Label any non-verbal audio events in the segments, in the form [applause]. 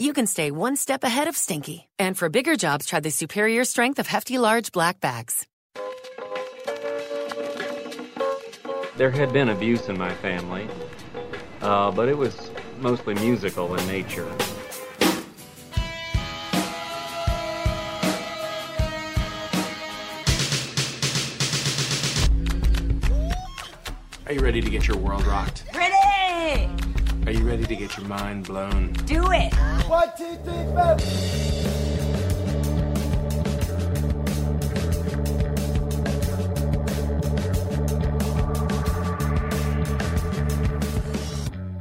you can stay one step ahead of stinky. And for bigger jobs, try the superior strength of Hefty Large Black Bags. There had been abuse in my family, uh, but it was mostly musical in nature. Are you ready to get your world rocked? Ready! Are you ready to get your mind blown? Do it! One, two, three, four.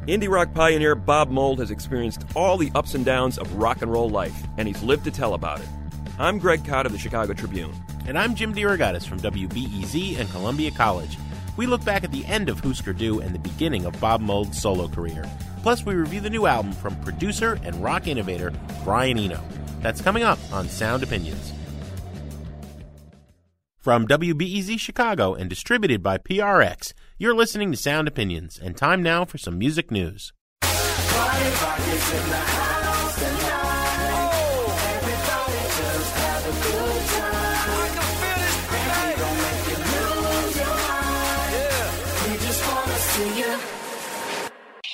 Indie rock pioneer Bob Mould has experienced all the ups and downs of rock and roll life, and he's lived to tell about it. I'm Greg Kot of the Chicago Tribune. And I'm Jim DeRogatis from WBEZ and Columbia College. We look back at the end of Husker Du and the beginning of Bob Mould's solo career. Plus, we review the new album from producer and rock innovator Brian Eno. That's coming up on Sound Opinions. From WBEZ Chicago and distributed by PRX, you're listening to Sound Opinions, and time now for some music news.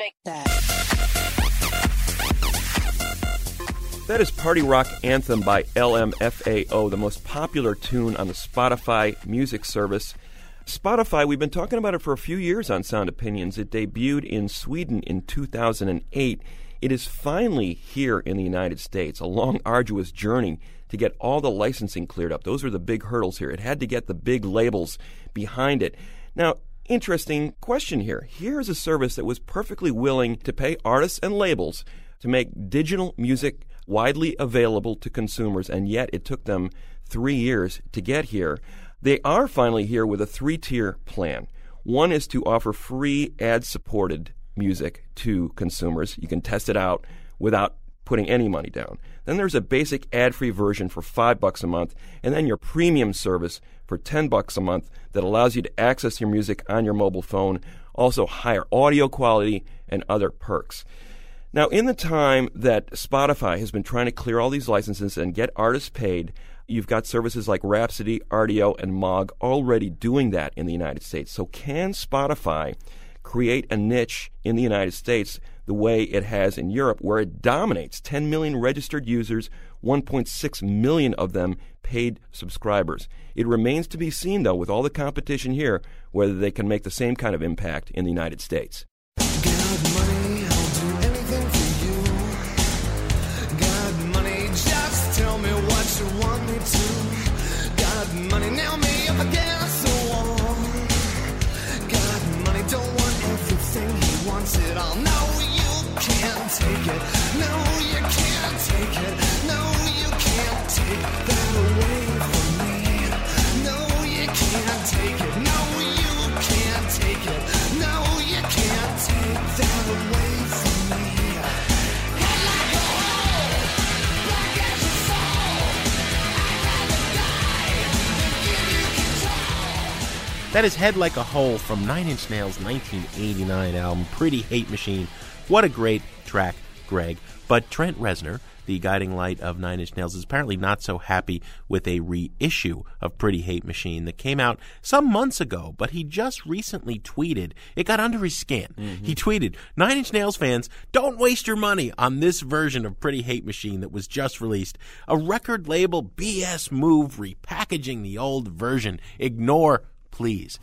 Shake that. That is Party Rock Anthem by LMFAO, the most popular tune on the Spotify music service. Spotify, we've been talking about it for a few years on Sound Opinions. It debuted in Sweden in 2008. It is finally here in the United States, a long, arduous journey to get all the licensing cleared up. Those are the big hurdles here. It had to get the big labels behind it. Now, interesting question here. Here is a service that was perfectly willing to pay artists and labels to make digital music widely available to consumers, and yet it took them three years to get here. They are finally here with a three tier plan. One is to offer free ad supported music to consumers. You can test it out without putting any money down. Then there's a basic ad free version for five bucks a month, and then your premium service for 10 bucks a month that allows you to access your music on your mobile phone, also higher audio quality and other perks. Now, in the time that Spotify has been trying to clear all these licenses and get artists paid, you've got services like Rhapsody, Rdio, and Mog already doing that in the United States. So, can Spotify create a niche in the United States the way it has in Europe, where it dominates 10 million registered users, 1.6 million of them paid subscribers? It remains to be seen, though, with all the competition here, whether they can make the same kind of impact in the United States. Wants it all. No, you can't take it. That is Head Like a Hole from Nine Inch Nails' 1989 album, Pretty Hate Machine. What a great track, Greg. But Trent Reznor, the guiding light of Nine Inch Nails, is apparently not so happy with a reissue of Pretty Hate Machine that came out some months ago, but he just recently tweeted, it got under his skin. Mm-hmm. He tweeted, Nine Inch Nails fans, don't waste your money on this version of Pretty Hate Machine that was just released. A record label BS move repackaging the old version. Ignore, please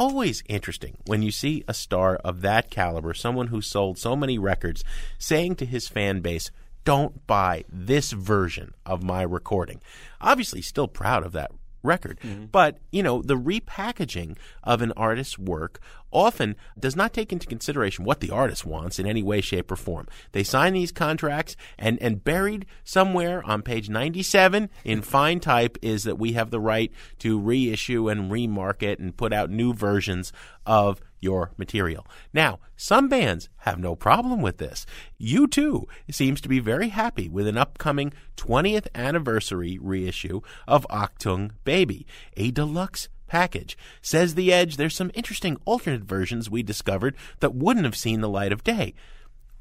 always interesting when you see a star of that caliber, someone who sold so many records, saying to his fan base, don't buy this version of my recording. Obviously, still proud of that record. Mm-hmm. But, you know, the repackaging of an artist's work often does not take into consideration what the artist wants in any way, shape, or form. They sign these contracts, and, and buried somewhere on page 97 in [laughs] fine type is that we have the right to reissue and remarket and put out new versions of your material. Now, some bands have no problem with this. U2 seems to be very happy with an upcoming 20th anniversary reissue of Achtung Baby, a deluxe package. Says The Edge, there's some interesting alternate versions we discovered that wouldn't have seen the light of day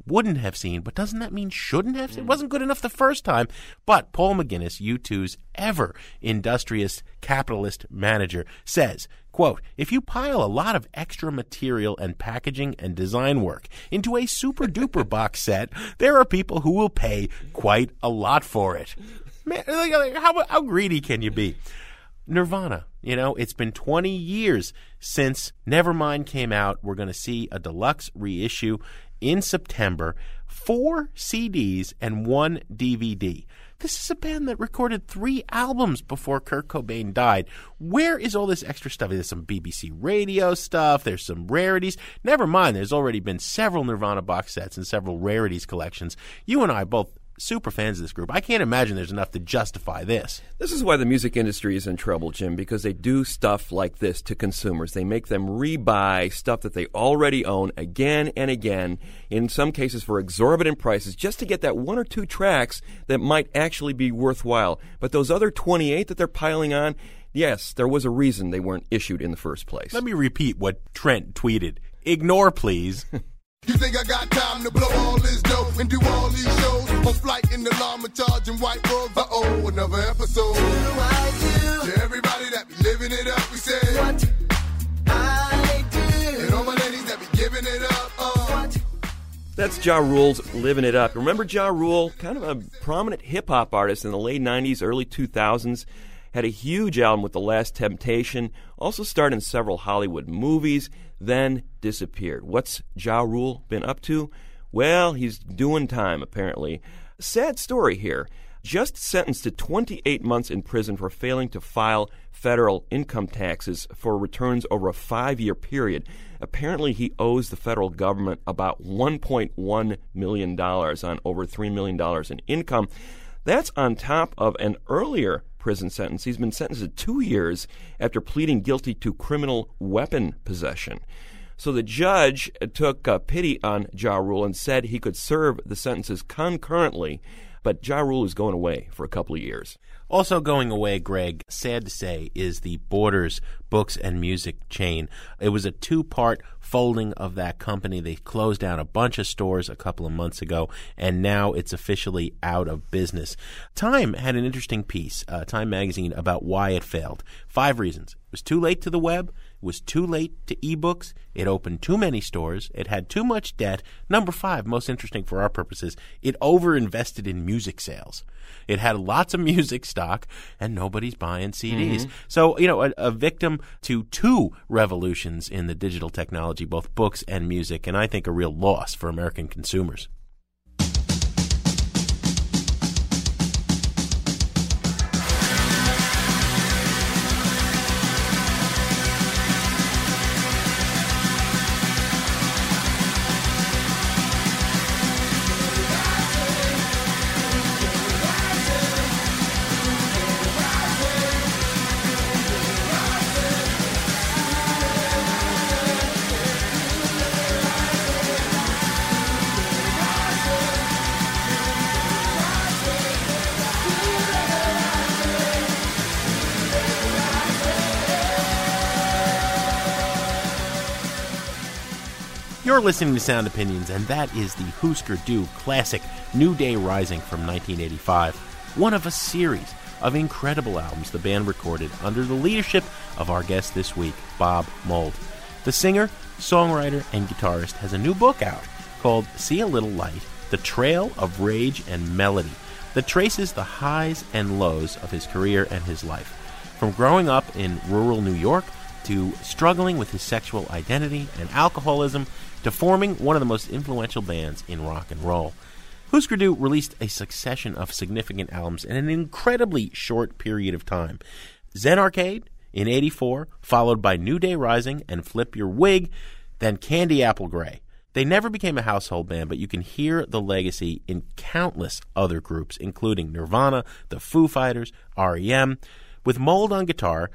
wouldn't have seen, but doesn't that mean shouldn't have seen? It wasn't good enough the first time. But Paul McGuinness, U2's ever industrious capitalist manager, says, quote, if you pile a lot of extra material and packaging and design work into a super duper [laughs] box set, there are people who will pay quite a lot for it. Man, like, how, how greedy can you be? Nirvana. You know, it's been 20 years since Nevermind came out. We're going to see a deluxe reissue in September, four CDs and one DVD. This is a band that recorded three albums before Kurt Cobain died. Where is all this extra stuff? There's some BBC radio stuff, there's some rarities. Never mind, there's already been several Nirvana box sets and several rarities collections. You and I both super fans of this group. I can't imagine there's enough to justify this. This is why the music industry is in trouble, Jim, because they do stuff like this to consumers. They make them rebuy stuff that they already own again and again, in some cases for exorbitant prices, just to get that one or two tracks that might actually be worthwhile. But those other 28 that they're piling on, yes, there was a reason they weren't issued in the first place. Let me repeat what Trent tweeted. Ignore, please. [laughs] You think I got time to blow all this dough and do all these shows? On flight in the llama charging white robes. Uh oh, another episode. Do I do? To everybody that be living it up, we say what I do. And all my ladies that be giving it up. Uh. That's Ja Rule's Living It Up. Remember Ja Rule, kind of a prominent hip hop artist in the late 90s, early 2000s. Had a huge album with The Last Temptation, also starred in several Hollywood movies, then disappeared. What's Ja Rule been up to? Well, he's doing time, apparently. Sad story here. Just sentenced to 28 months in prison for failing to file federal income taxes for returns over a five year period. Apparently, he owes the federal government about $1.1 million on over $3 million in income. That's on top of an earlier prison sentence. He's been sentenced to two years after pleading guilty to criminal weapon possession. So the judge took uh, pity on Ja Rule and said he could serve the sentences concurrently, but Ja Rule is going away for a couple of years. Also going away, Greg, sad to say, is the Borders Books and Music chain. It was a two part folding of that company. They closed down a bunch of stores a couple of months ago, and now it's officially out of business. Time had an interesting piece, uh, Time magazine, about why it failed. Five reasons. It was too late to the web. Was too late to ebooks. It opened too many stores. It had too much debt. Number five, most interesting for our purposes, it overinvested in music sales. It had lots of [laughs] music stock, and nobody's buying CDs. Mhm. So, you know, a, a victim to two revolutions in the digital technology, both books and music, and I think a real loss for American consumers. You're listening to Sound Opinions, and that is the Husker Du classic New Day Rising from 1985, one of a series of incredible albums the band recorded under the leadership of our guest this week, Bob Mould. The singer, songwriter, and guitarist has a new book out called See a Little Light The Trail of Rage and Melody that traces the highs and lows of his career and his life. From growing up in rural New York to struggling with his sexual identity and alcoholism to forming one of the most influential bands in rock and roll. Husker Du released a succession of significant albums in an incredibly short period of time. Zen Arcade in 84, followed by New Day Rising and Flip Your Wig, then Candy Apple Grey. They never became a household band, but you can hear the legacy in countless other groups, including Nirvana, the Foo Fighters, REM. With Mould on guitar,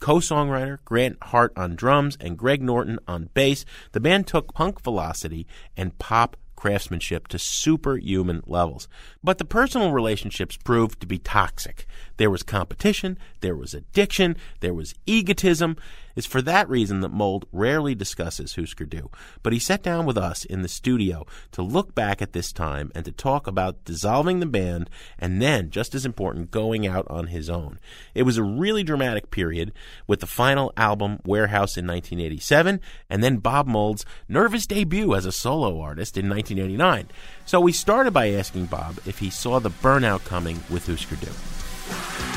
co songwriter Grant Hart on drums, and Greg Norton on bass, the band took punk velocity and pop craftsmanship to superhuman levels. But the personal relationships proved to be toxic. There was competition, there was addiction, there was egotism. It's for that reason that Mould rarely discusses Husker Du. But he sat down with us in the studio to look back at this time and to talk about dissolving the band and then, just as important, going out on his own. It was a really dramatic period with the final album Warehouse in 1987 and then Bob Mould's nervous debut as a solo artist in 1989. So we started by asking Bob if he saw the burnout coming with Husker Du.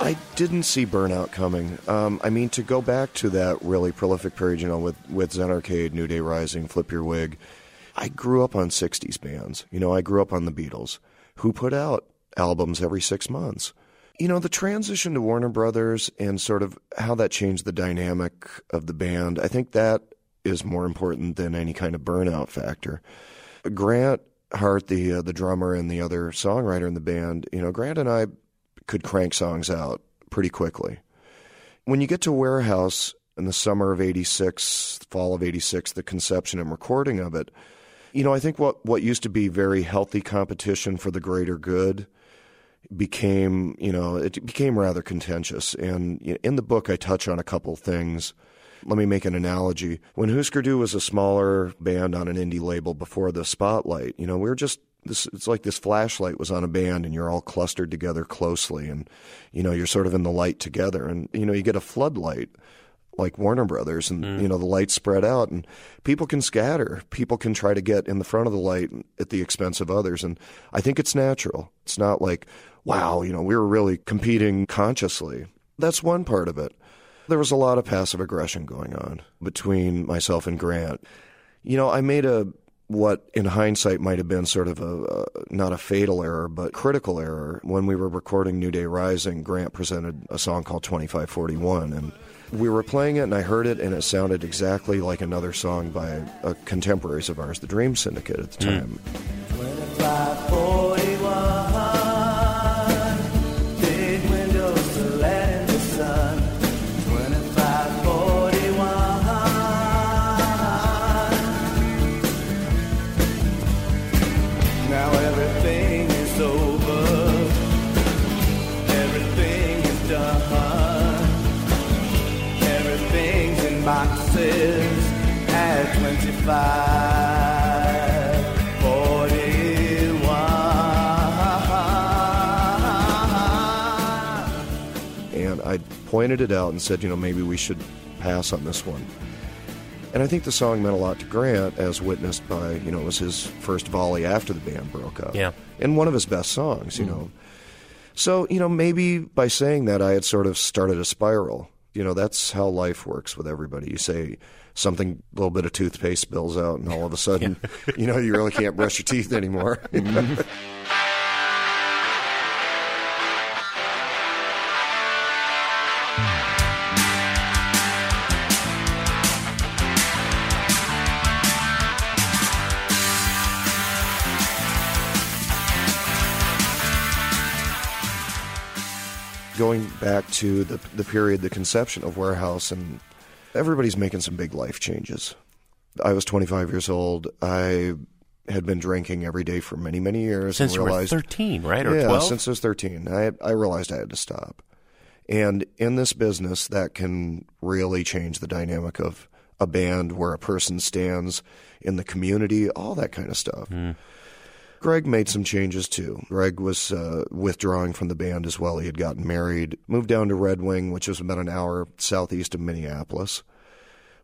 I didn't see burnout coming. Um, I mean, to go back to that really prolific period, you know, with with Zen Arcade, New Day Rising, Flip Your Wig. I grew up on '60s bands. You know, I grew up on the Beatles, who put out albums every six months. You know, the transition to Warner Brothers and sort of how that changed the dynamic of the band. I think that is more important than any kind of burnout factor. Grant Hart, the uh, the drummer and the other songwriter in the band, you know, Grant and I could crank songs out pretty quickly. When you get to Warehouse in the summer of 86, fall of 86, the conception and recording of it, you know, I think what, what used to be very healthy competition for the greater good became, you know, it became rather contentious. And in the book, I touch on a couple things. Let me make an analogy. When Husker Du was a smaller band on an indie label before the spotlight, you know, we were just this it's like this flashlight was on a band and you're all clustered together closely and you know you're sort of in the light together. And you know you get a floodlight like Warner Brothers and mm. you know the lights spread out and people can scatter. People can try to get in the front of the light at the expense of others. And I think it's natural. It's not like wow you know we were really competing consciously. That's one part of it. There was a lot of passive aggression going on between myself and Grant. You know I made a what in hindsight might have been sort of a, not a fatal error but critical error. When we were recording new day rising grant presented a song called 2541 and we were playing it and i heard it and it sounded exactly like another song by a, contemporaries of ours the dream syndicate at the Mm. time. Big pointed it out and said, you know, maybe we should pass on this one. And I think the song meant a lot to Grant, as witnessed by, you know, it was his first volley after the band broke up. Yeah. And one of his best songs, you Mm. know. So, you know, maybe by saying that, I had sort of started a spiral. You know, that's how life works with everybody. You say something, a little bit of toothpaste spills out, and all of a [laughs] sudden, you know, you really can't brush your teeth anymore. [laughs] [laughs] going back to the the period, the conception of warehouse, and everybody's making some big life changes. I was 25 years old. I had been drinking every day for many, many years. Since and you were realized, 13, right? Or yeah, 12? since I was 13. I, I realized I had to stop. And in this business, that can really change the dynamic of a band where a person stands in the community, all that kind of stuff. Hmm. Greg made some changes too. Greg was uh, withdrawing from the band as well. He had gotten married, moved down to Red Wing, which was about an hour southeast of Minneapolis.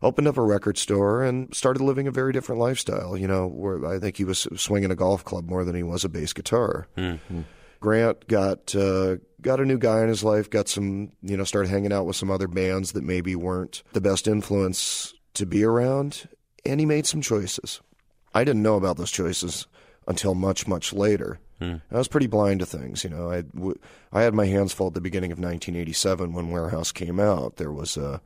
Opened up a record store and started living a very different lifestyle. You know, where I think he was swinging a golf club more than he was a bass guitar. Grant got uh, got a new guy in his life. Got some, you know, started hanging out with some other bands that maybe weren't the best influence to be around, and he made some choices. I didn't know about those choices until much, much later. I was pretty blind to things. You know, I, w- I had my hands full at the beginning of 1987 when Warehouse came out. There was a,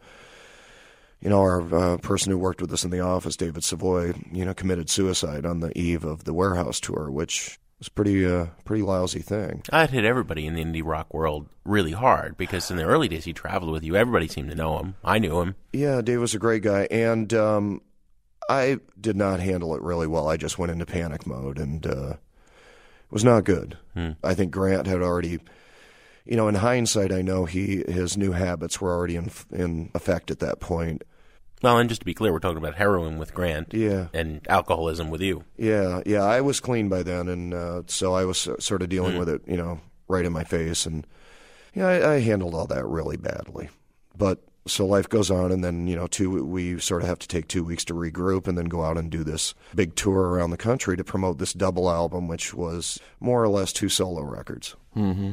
you know, our uh, person who worked with us in the office, David Savoy, you know, committed suicide on the eve of the Warehouse tour, which was pretty, uh, pretty lousy thing. I'd hit everybody in the indie rock world really hard because in the early days he traveled with you. Everybody seemed to know him. I knew him. Yeah, Dave was a great guy, and um, I did not handle it really well. I just went into panic mode, and uh, it was not good. I think Grant had already, you know, in hindsight, I know he his new habits were already in in effect at that point. Well, and just to be clear, we're talking about heroin with Grant Yeah, and alcoholism with you. yeah, yeah. I was clean by then, and uh, so I was sort of dealing Mm. with it, you know, right in my face, and yeah, I, I handled all that really badly. But so life goes on, and then you know, two we sort of have to take two weeks to regroup, and then go out and do this big tour around the country to promote this double album, which was more or less two solo records. hmm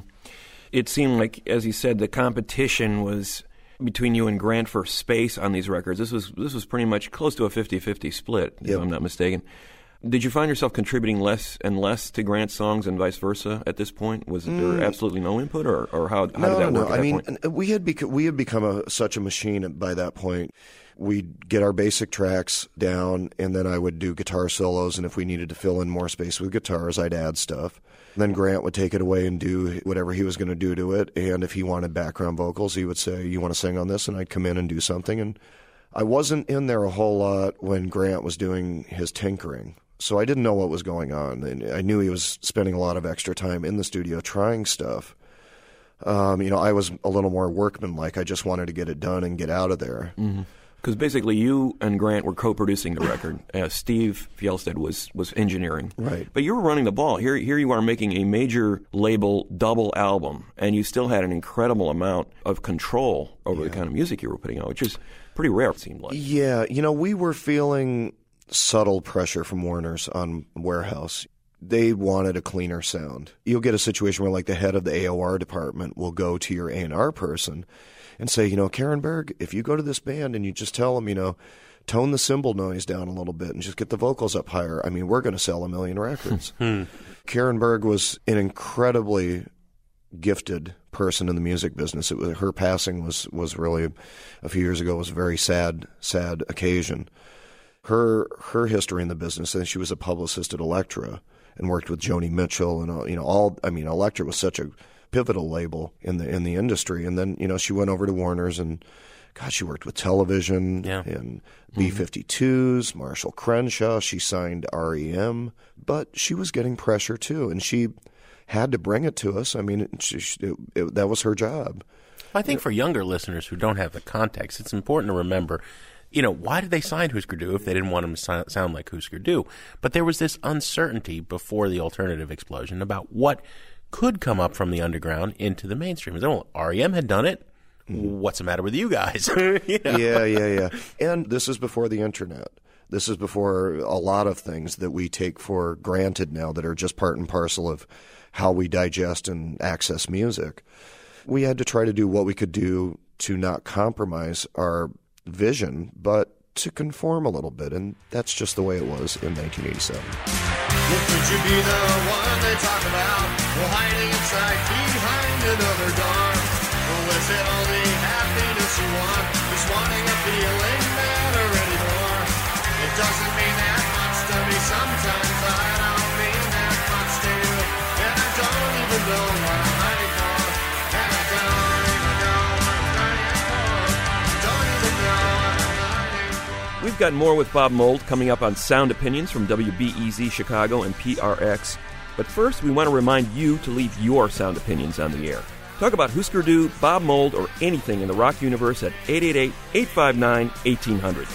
It seemed like, as you said, the competition was between you and Grant for space on these records. This was this was pretty much close to a 50-50 split, if Yep. I'm not mistaken. Did you find yourself contributing less and less to Grant's songs and vice versa at this point? Was Mm. there absolutely no input, or, or how, how no, did that no, work? no. I mean, point? we had bec- we had become a, such a machine by that point. We'd get our basic tracks down, and then I would do guitar solos. And if we needed to fill in more space with guitars, I'd add stuff. Then Grant would take it away and do whatever he was going to do to it. And if he wanted background vocals, he would say, "You want to sing on this?" And I'd come in and do something. And I wasn't in there a whole lot when Grant was doing his tinkering. So I didn't know what was going on. And I knew he was spending a lot of extra time in the studio trying stuff. Um, you know, I was a little more workmanlike. I just wanted to get it done and get out of there. Because basically, you and Grant were co-producing the record. Uh, Steve Fjelstad was was engineering, Right. But you were running the ball. Here, here you are making a major label double album, and you still had an incredible amount of control over the kind of music you were putting out, which is pretty rare. It seemed like. Yeah, you know, we were feeling subtle pressure from Warner's on Warehouse. They wanted a cleaner sound. You'll get a situation where, like, the head of the AOR department will go to your A&R person and say, you know, Karen Berg, if you go to this band and you just tell them, you know, tone the cymbal noise down a little bit and just get the vocals up higher, I mean, we're going to sell a million records. [laughs] Hmm. Karen Berg was an incredibly gifted person in the music business. It was her passing was was really a few years ago was a very sad sad occasion. Her her history in the business, and she was a publicist at Elektra and worked with Joni Mitchell and all, you know all. I mean, Elektra was such a pivotal label in the in the industry, and then you know she went over to Warner's and. God, she worked with television Yeah. and mm-hmm. B 52s, Marshall Crenshaw. She signed REM, but she was getting pressure too, and she had to bring it to us. I mean, she- it, it, that was her job. I think for younger listeners who don't have the context, it's important to remember, you know, why did they sign Husker Du if they didn't want him to sound like Husker Du? But there was this uncertainty before the alternative explosion about what could come up from the underground into the mainstream. Well, REM had done it. Mm-hmm. What's the matter with you guys? [laughs] You know? Yeah, yeah, yeah. And this is before the internet. This is before a lot of things that we take for granted now that are just part and parcel of how we digest and access music. We had to try to do what we could do to not compromise our vision, but to conform a little bit. And that's just the way it was in 1987. Could you be the one they talk about? Well, hiding inside behind another door. Well, is it only happiness you want? Just wanting a feeling anymore. It doesn't mean that much to me sometimes. I don't mean that much to you. And I don't even know what We've got more with Bob Mould coming up on Sound Opinions from WBEZ Chicago and PRX. But first, we want to remind you to leave your sound opinions on the air. Talk about Husker Du, Bob Mould, or anything in the rock universe at 888 859 1800.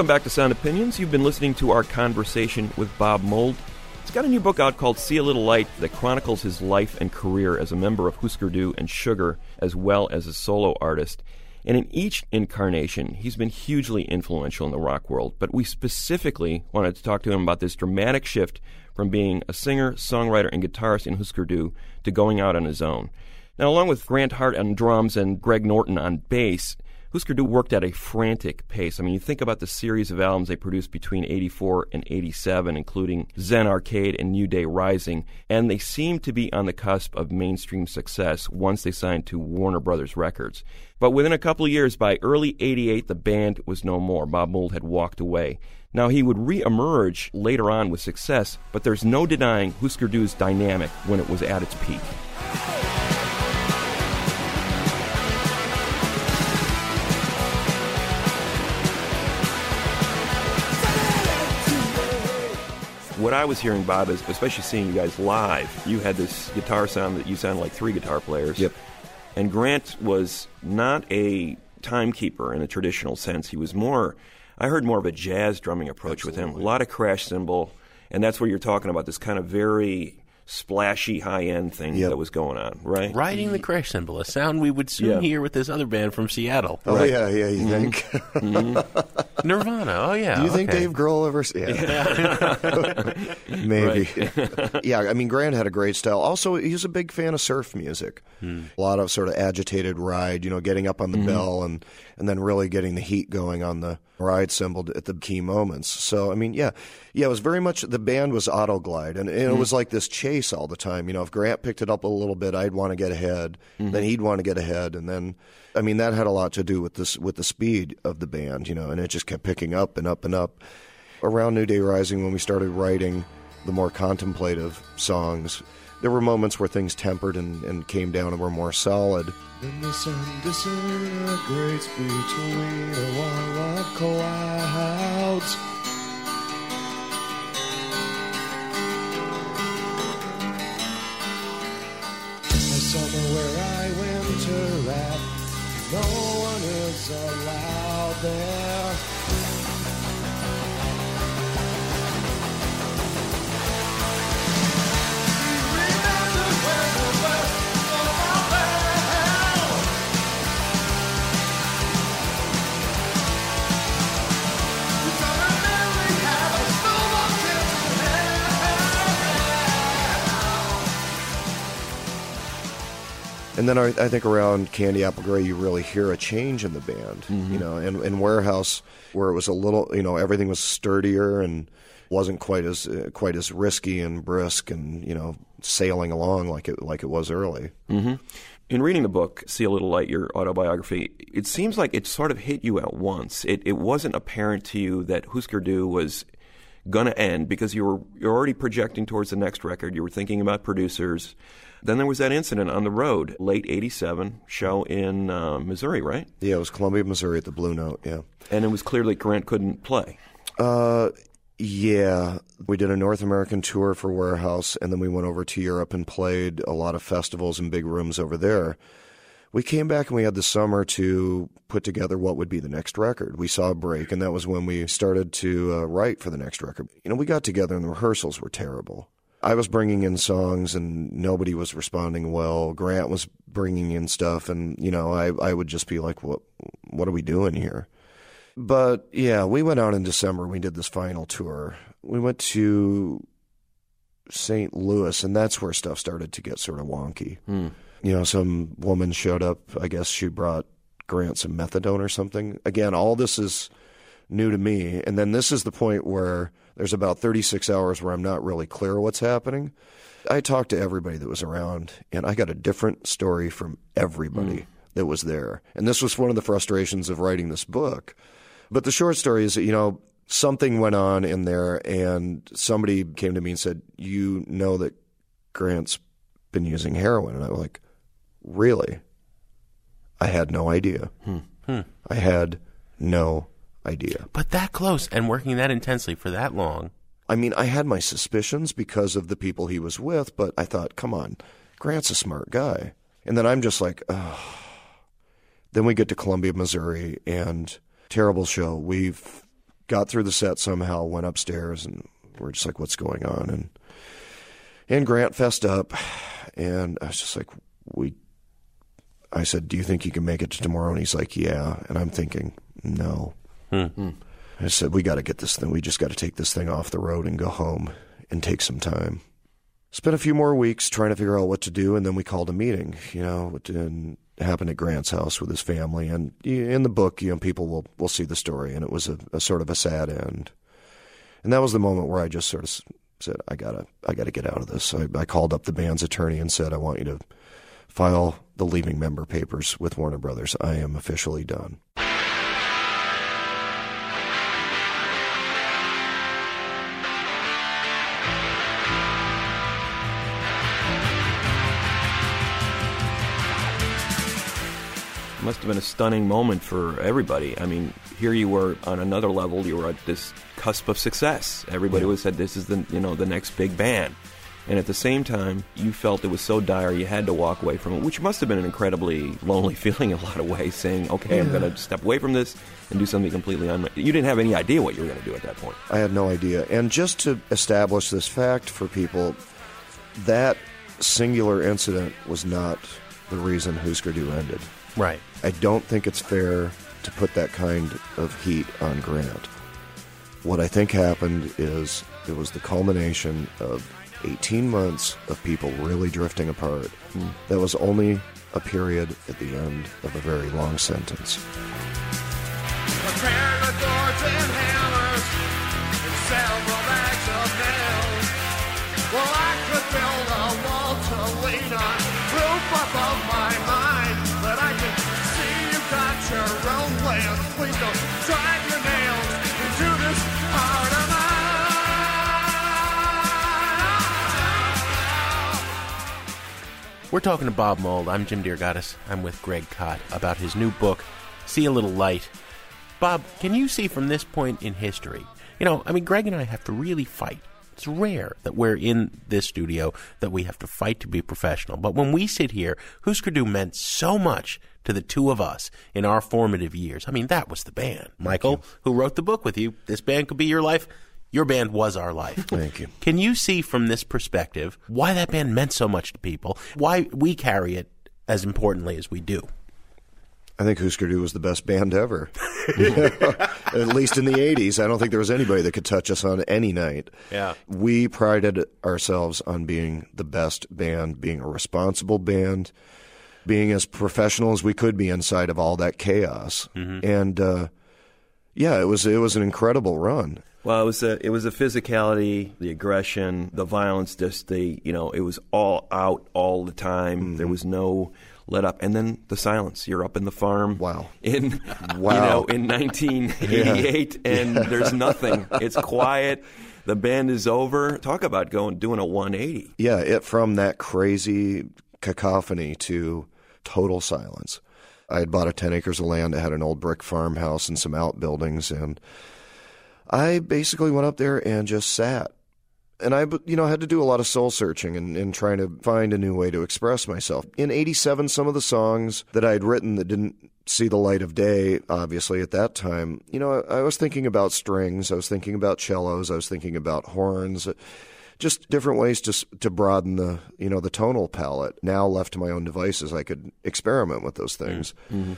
Welcome back to Sound Opinions. You've been listening to our conversation with Bob Mould. He's got a new book out called See a Little Light that chronicles his life and career as a member of Husker Du and Sugar, as well as a solo artist. And in each incarnation, he's been hugely influential in the rock world. But we specifically wanted to talk to him about this dramatic shift from being a singer, songwriter, and guitarist in Husker Du to going out on his own. Now, along with Grant Hart on drums and Greg Norton on bass, Husker Du worked at a frantic pace. I mean, you think about the series of albums they produced between 84 and 87, including Zen Arcade and New Day Rising, and they seemed to be on the cusp of mainstream success once they signed to Warner Brothers Records. But within a couple of years, by early 88, the band was no more. Bob Mould had walked away. Now, he would re-emerge later on with success, but there's no denying Husker Du's dynamic when it was at its peak. What I was hearing, Bob, is especially seeing you guys live, you had this guitar sound that you sounded like three guitar players. Yep. And Grant was not a timekeeper in a traditional sense. He was more, I heard more of a jazz drumming approach Absolutely. with him. A lot of crash cymbal. And that's where you're talking about this kind of very splashy high end thing yep. that was going on, right? Riding the crash cymbal, a sound we would soon yeah. hear with this other band from Seattle. Oh right? yeah, yeah. You mm-hmm. think mm-hmm. Nirvana? Oh yeah. Do you okay. think Dave Grohl ever? Yeah, [laughs] maybe. [laughs] yeah, I mean Grant had a great style. Also, he's a big fan of surf music. Hmm. A lot of sort of agitated ride, you know, getting up on the mm-hmm. bell and and then really getting the heat going on the ride cymbal at the key moments. So I mean, yeah, yeah, it was very much the band was Autoglide, and, and mm-hmm. it was like this chase all the time. You know, if Grant picked it up a little bit, I'd want to get ahead, mm-hmm. then he'd want to get ahead, and then I mean that had a lot to do with this with the speed of the band, you know, and it just kept picking up and up and up. Around New Day Rising, when we started writing the more contemplative songs, there were moments where things tempered and, and came down and were more solid. Then the sun disintegrates between a of clouds. A summer where I winter no one is allowed there. And then I, I, think around Candy Apple Grey, you really hear a change in the band. Mm-hmm. You know, and, and Warehouse, where it was a little, you know, everything was sturdier and wasn't quite as uh, quite as risky and brisk and you know sailing along like it like it was early. Mm-hmm. In reading the book, See a Little Light, your autobiography, it seems like it sort of hit you at once. It, it wasn't apparent to you that Husker Du was going to end because you were you're already projecting towards the next record. You were thinking about producers. Then there was that incident on the road, late '87 show in uh, Missouri, right? Yeah, it was Columbia, Missouri at the Blue Note. Yeah, and it was clearly Grant couldn't play. Uh, yeah, we did a North American tour for Warehouse, and then we went over to Europe and played a lot of festivals and big rooms over there. We came back and we had the summer to put together what would be the next record. We saw a break, and that was when we started to uh, write for the next record. You know, we got together and the rehearsals were terrible. I was bringing in songs and nobody was responding well. Grant was bringing in stuff, and you know, I I would just be like, "What what are we doing here?" But yeah, we went out in December. We did this final tour. We went to St. Louis, and that's where stuff started to get sort of wonky. Mm. You know, some woman showed up. I guess she brought Grant some methadone or something. Again, all this is new to me. And then this is the point where there's about 36 hours where I'm not really clear what's happening. I talked to everybody that was around, and I got a different story from everybody mm. that was there. And this was one of the frustrations of writing this book but the short story is that, you know, something went on in there and somebody came to me and said, You know that Grant's been using heroin. And I was like, Really? I had no idea. Hmm. Hmm. I had no idea. But that close and working that intensely for that long. I mean, I had my suspicions because of the people he was with, but I thought, come on, Grant's a smart guy. And then I'm just like, oh. Then we get to Columbia, Missouri, and terrible show. We've got through the set somehow, went upstairs, and we're just like, what's going on? And and Grant fessed up, and I was just like, we. I said, do you think you can make it to tomorrow? And he's like, yeah. And I'm thinking, no. Hmm. I said, we got to get this thing. We just got to take this thing off the road and go home and take some time. Spent a few more weeks trying to figure out what to do, and then we called a meeting. You know, and happened at Grant's house with his family. And in the book, you know, people will will see the story, and it was a, a sort of a sad end. And that was the moment where I just sort of said, "I gotta, I gotta get out of this." I, I called up the band's attorney and said, "I want you to file the leaving member papers with Warner Brothers. I am officially done." Must have been a stunning moment for everybody. I mean, here you were on another level. You were at this cusp of success. Everybody yeah. was said this is the you know the next big band, and at the same time, you felt it was so dire you had to walk away from it, which must have been an incredibly lonely [laughs] feeling in a lot of ways. Saying, "Okay, yeah. I'm going to step away from this and do something completely unrelated." You didn't have any idea what you were going to do at that point. I had no idea, and just to establish this fact for people, that singular incident was not the reason Husker Du ended. Right. I don't think it's fair to put that kind of heat on Grant. What I think happened is it was the culmination of 18 months of people really drifting apart. Mm. That was only a period at the end of a very long sentence. Well, I could build a wall to lean on, your own plans. Please don't drive your nails into this heart of mine. We're talking to Bob Mould. I'm Jim DeRogatis. I'm with Greg Kot about his new book, See a Little Light. Bob, can you see from this point in history? You know, I mean, Greg and I have to really fight it's rare that we're in this studio that we have to fight to be professional. But when we sit here, Husker Du meant so much to the two of us in our formative years. I mean, that was the band. Michael, who wrote the book with you, this band could be your life. Your band was our life. [laughs] Thank you. Can you see from this perspective why that band meant so much to people? Why we carry it as importantly as we do? I think Husker Du was the best band ever. [laughs] At least in the 80s. I don't think there was anybody that could touch us on any night. Yeah. We prided ourselves on being the best band, being a responsible band, being as professional as we could be inside of all that chaos. Mm-hmm. And uh, yeah, it was it was an incredible run. Well, it was a it was a physicality, the aggression, the violence. Just the you know, it was all out all the time. Mm-hmm. There was no let up, and then the silence. You're up in the farm. Wow. In Wow. [laughs] you know in 1988, and Yeah. there's nothing. [laughs] It's quiet. The band is over. Talk about going doing a 180. Yeah, it from that crazy cacophony to total silence. I had bought a 10 acres of land that had an old brick farmhouse and some outbuildings, and I basically went up there and just sat. And I, you know, had to do a lot of soul searching and, and trying to find a new way to express myself. In 87, some of the songs that I had written that didn't see the light of day, obviously, at that time, you know, I, I was thinking about strings, I was thinking about cellos, I was thinking about horns just different ways to to broaden the you know the tonal palette. Now left to my own devices, I could experiment with those things. Mm. Mm-hmm.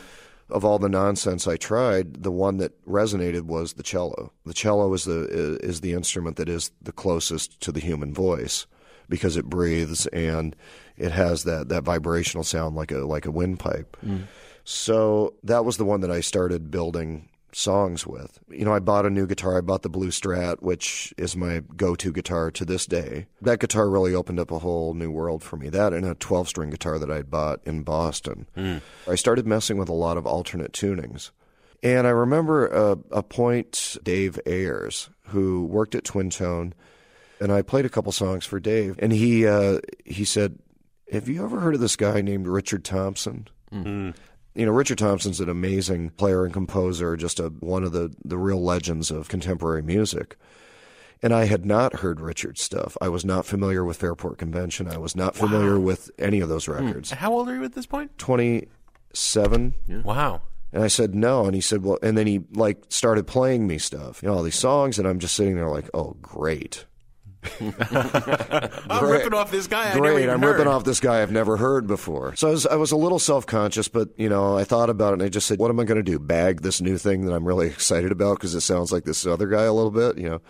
Of all the nonsense I tried, the one that resonated was the cello. The cello is the is the instrument that is the closest to the human voice because it breathes and it has that, that vibrational sound like a like a windpipe. Mm. So that was the one that I started building songs with. You know, I bought a new guitar. I bought the Blue Strat, which is my go-to guitar to this day. That guitar really opened up a whole new world for me. That and a 12-string guitar that I bought in Boston. I started messing with a lot of alternate tunings. And I remember a, a point Dave Ayers, who worked at Twin Tone, and I played a couple songs for Dave, and he uh, he said, "Have you ever heard of this guy named Richard Thompson?" You know, Richard Thompson's an amazing player and composer, just a, one of the, the real legends of contemporary music. And I had not heard Richard's stuff. I was not familiar with Fairport Convention. I was not familiar with any of those hmm. records. How old are you at this point? 27. Wow. And I said no, and he said, "Well," and then he like started playing me stuff, you know, all these songs, and I'm just sitting there like, "Oh, great, I'm ripping off this guy. I never great! even I'm heard. ripping off this guy I've never heard before." So I was, I was a little self conscious, but you know, I thought about it, and I just said, "What am I going to do? Bag this new thing that I'm really [laughs] excited about because it sounds like this other guy a little bit, you know?"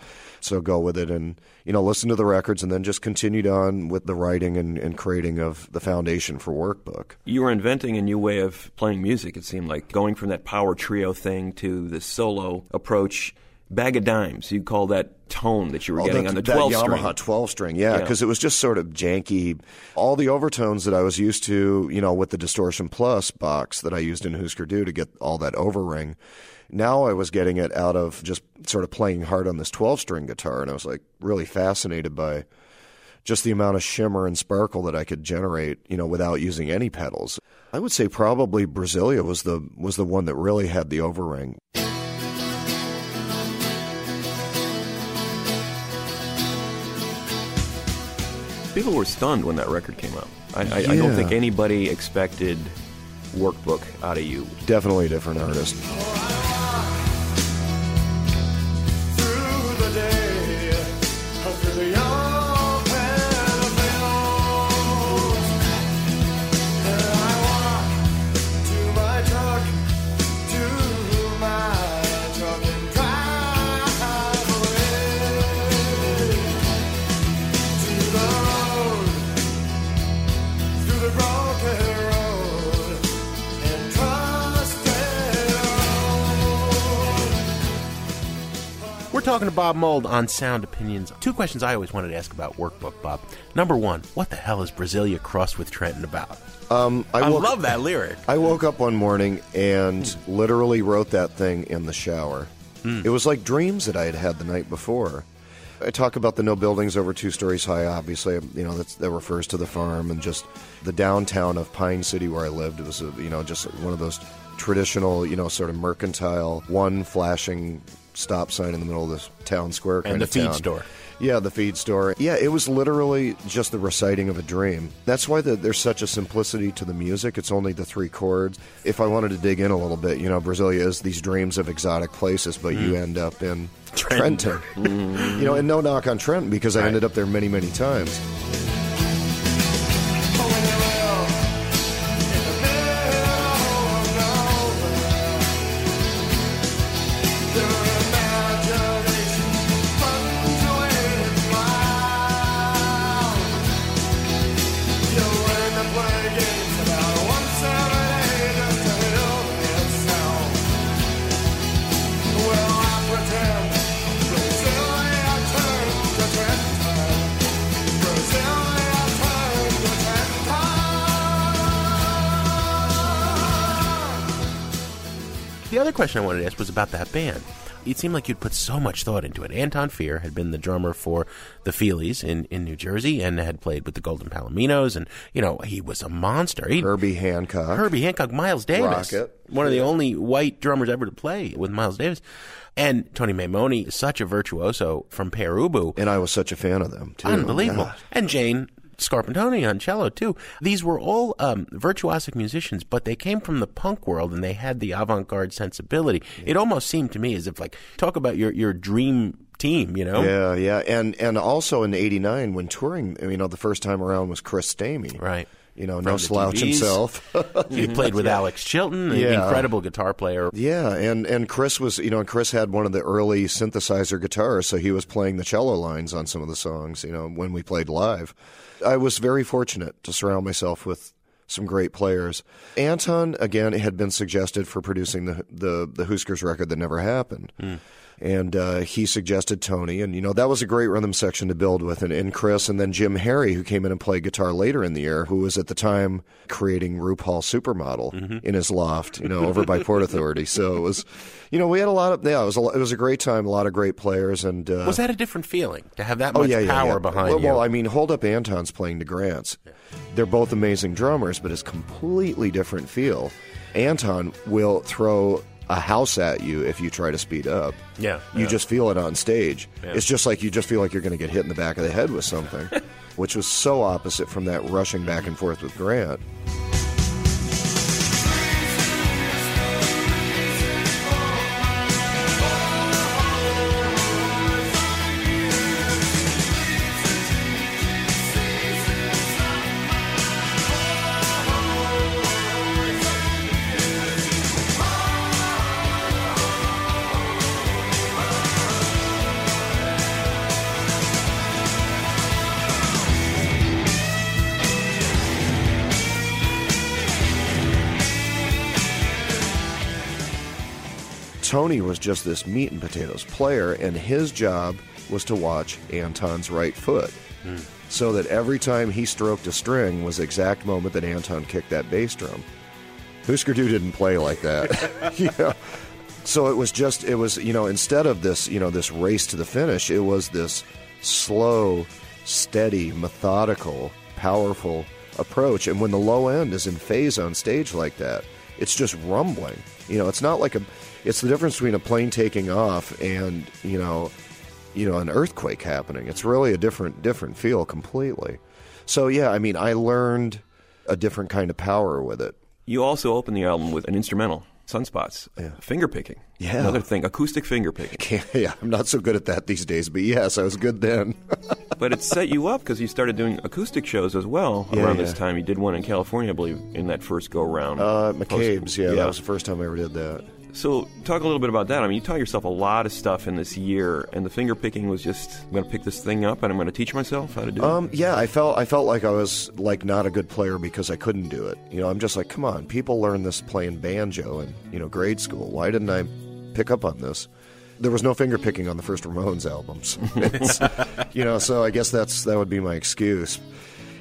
So go with it, and you know, listen to the records, and then just continued on with the writing and, and creating of the foundation for Workbook. You were inventing a new way of playing music. It seemed like going from that power trio thing to the solo approach. Bag of dimes. You call that tone that you were Oh, getting that- on the that 12 string. Yamaha 12 string, yeah, Yeah. because it was just sort of janky. All the overtones that I was used to, you know, with the Distortion Plus box that I used in Hüsker Dü to get all that overring. Now I was getting it out of just sort of playing hard on this 12 string guitar, and I was like really fascinated by just the amount of shimmer and sparkle that I could generate, you know, without using any pedals. I would say probably Brasilia was the was the one that really had the overring. People were stunned when that record came out. I, I, I don't think anybody expected workbook out of you. Definitely a different artist. Talking to Bob Mould on Sound Opinions. Two questions I always wanted to ask about Workbook, Bob. Number one, what the hell is Brasilia crossed with Trenton about? Um, I woke- love that lyric. I woke up one morning and literally wrote that thing in the shower. It was like dreams that I had had the night before. I talk about the no buildings over two stories high. Obviously, you know that's, that refers to the farm and just the downtown of Pine City where I lived. It was a, you know just one of those traditional, you know, sort of mercantile, one flashing stop sign in the middle of the town square And the feed town. store. Yeah, the feed store. Yeah, it was literally just the reciting of a dream. That's why the, there's such a simplicity to the music. It's only the three chords. If I wanted to dig in a little bit, you know, Brasilia is these dreams of exotic places, but you Mm. end up in Trenton. Trenton. you know, and no knock on Trenton because I ended up there many, many times. Question I wanted to ask was about that band. It seemed like you'd put so much thought into it. Anton Fier had been the drummer for the Feelies in, in New Jersey and had played with the Golden Palominos, and you know he was a monster. He, Herbie Hancock, Herbie Hancock, Miles Davis, Rockit. one of the only white drummers ever to play with Miles Davis, and Tony Maimone, such a virtuoso from Pere Ubu, and I was such a fan of them too. unbelievable, God. and Jane. Scarpantoni on cello too. These were all um, virtuosic musicians, but they came from the punk world and they had the avant-garde sensibility. It almost seemed to me as if, like, talk about your your dream team, you know? Yeah, yeah, and and also in '89 when touring, you know, the first time around was Chris Stamey, right? You know, From no slouch dB's. himself. [laughs] he played with Alex Chilton, an Yeah. incredible guitar player. Yeah, and and Chris was, you know, and Chris had one of the early synthesizer guitars, so he was playing the cello lines on some of the songs, you know, when we played live. I was very fortunate to surround myself with some great players. Anton again had been suggested for producing the the the Huskers record that never happened. Hmm. And uh, he suggested Tony, and you know that was a great rhythm section to build with, and, and Chris, and then Jim Harry, who came in and played guitar later in the year, who was at the time creating RuPaul Supermodel in his loft, you know, over by Port [laughs] Authority. So it was, you know, we had a lot of yeah, it was a, it was a great time, a lot of great players, and uh, Was that a different feeling to have that oh much yeah, yeah, power yeah. behind well, you? Well, I mean, Hold Up Anton's playing to Grants. They're both amazing drummers, but it's completely different feel. Anton will throw a house at you if you try to speed up. Yeah, You yeah. just feel it on stage. Yeah. It's just like you just feel like you're going to get hit in the back of the head with something, [laughs] which was so opposite from that rushing back and forth with Grant. Tony was just this meat and potatoes player, and his job was to watch Anton's right foot. So that every time he stroked a string was the exact moment that Anton kicked that bass drum. Hüsker Dü didn't play like that. [laughs] [laughs] you know? So it was just it was, you know, instead of this, you know, this race to the finish, it was this slow, steady, methodical, powerful approach. And when the low end is in phase on stage like that, it's just rumbling. You know, it's not like a it's the difference between a plane taking off and, you know, you know, an earthquake happening. It's really a different different feel completely. So yeah, I mean, I learned a different kind of power with it. You also opened the album with an instrumental, Sunspots, finger picking. Yeah. Another thing, acoustic finger picking. [laughs] yeah, I'm not so good at that these days, but yes, I was good then. [laughs] but it set you up because you started doing acoustic shows as well Yeah, around this time. You did one in California, I believe, in that first go round. Uh, McCabe's, yeah, that was the first time I ever did that. So, talk a little bit about that. I mean, you taught yourself a lot of stuff in this year, and the finger picking was just I'm going to pick this thing up and I'm going to teach myself how to do it. Um, yeah, I felt I felt like I was like not a good player because I couldn't do it. You know, I'm just like, come on, people learn this playing banjo in you know grade school. Why didn't I pick up on this? There was no finger picking on the first Ramones albums. [laughs] You know, so I guess that's that would be my excuse.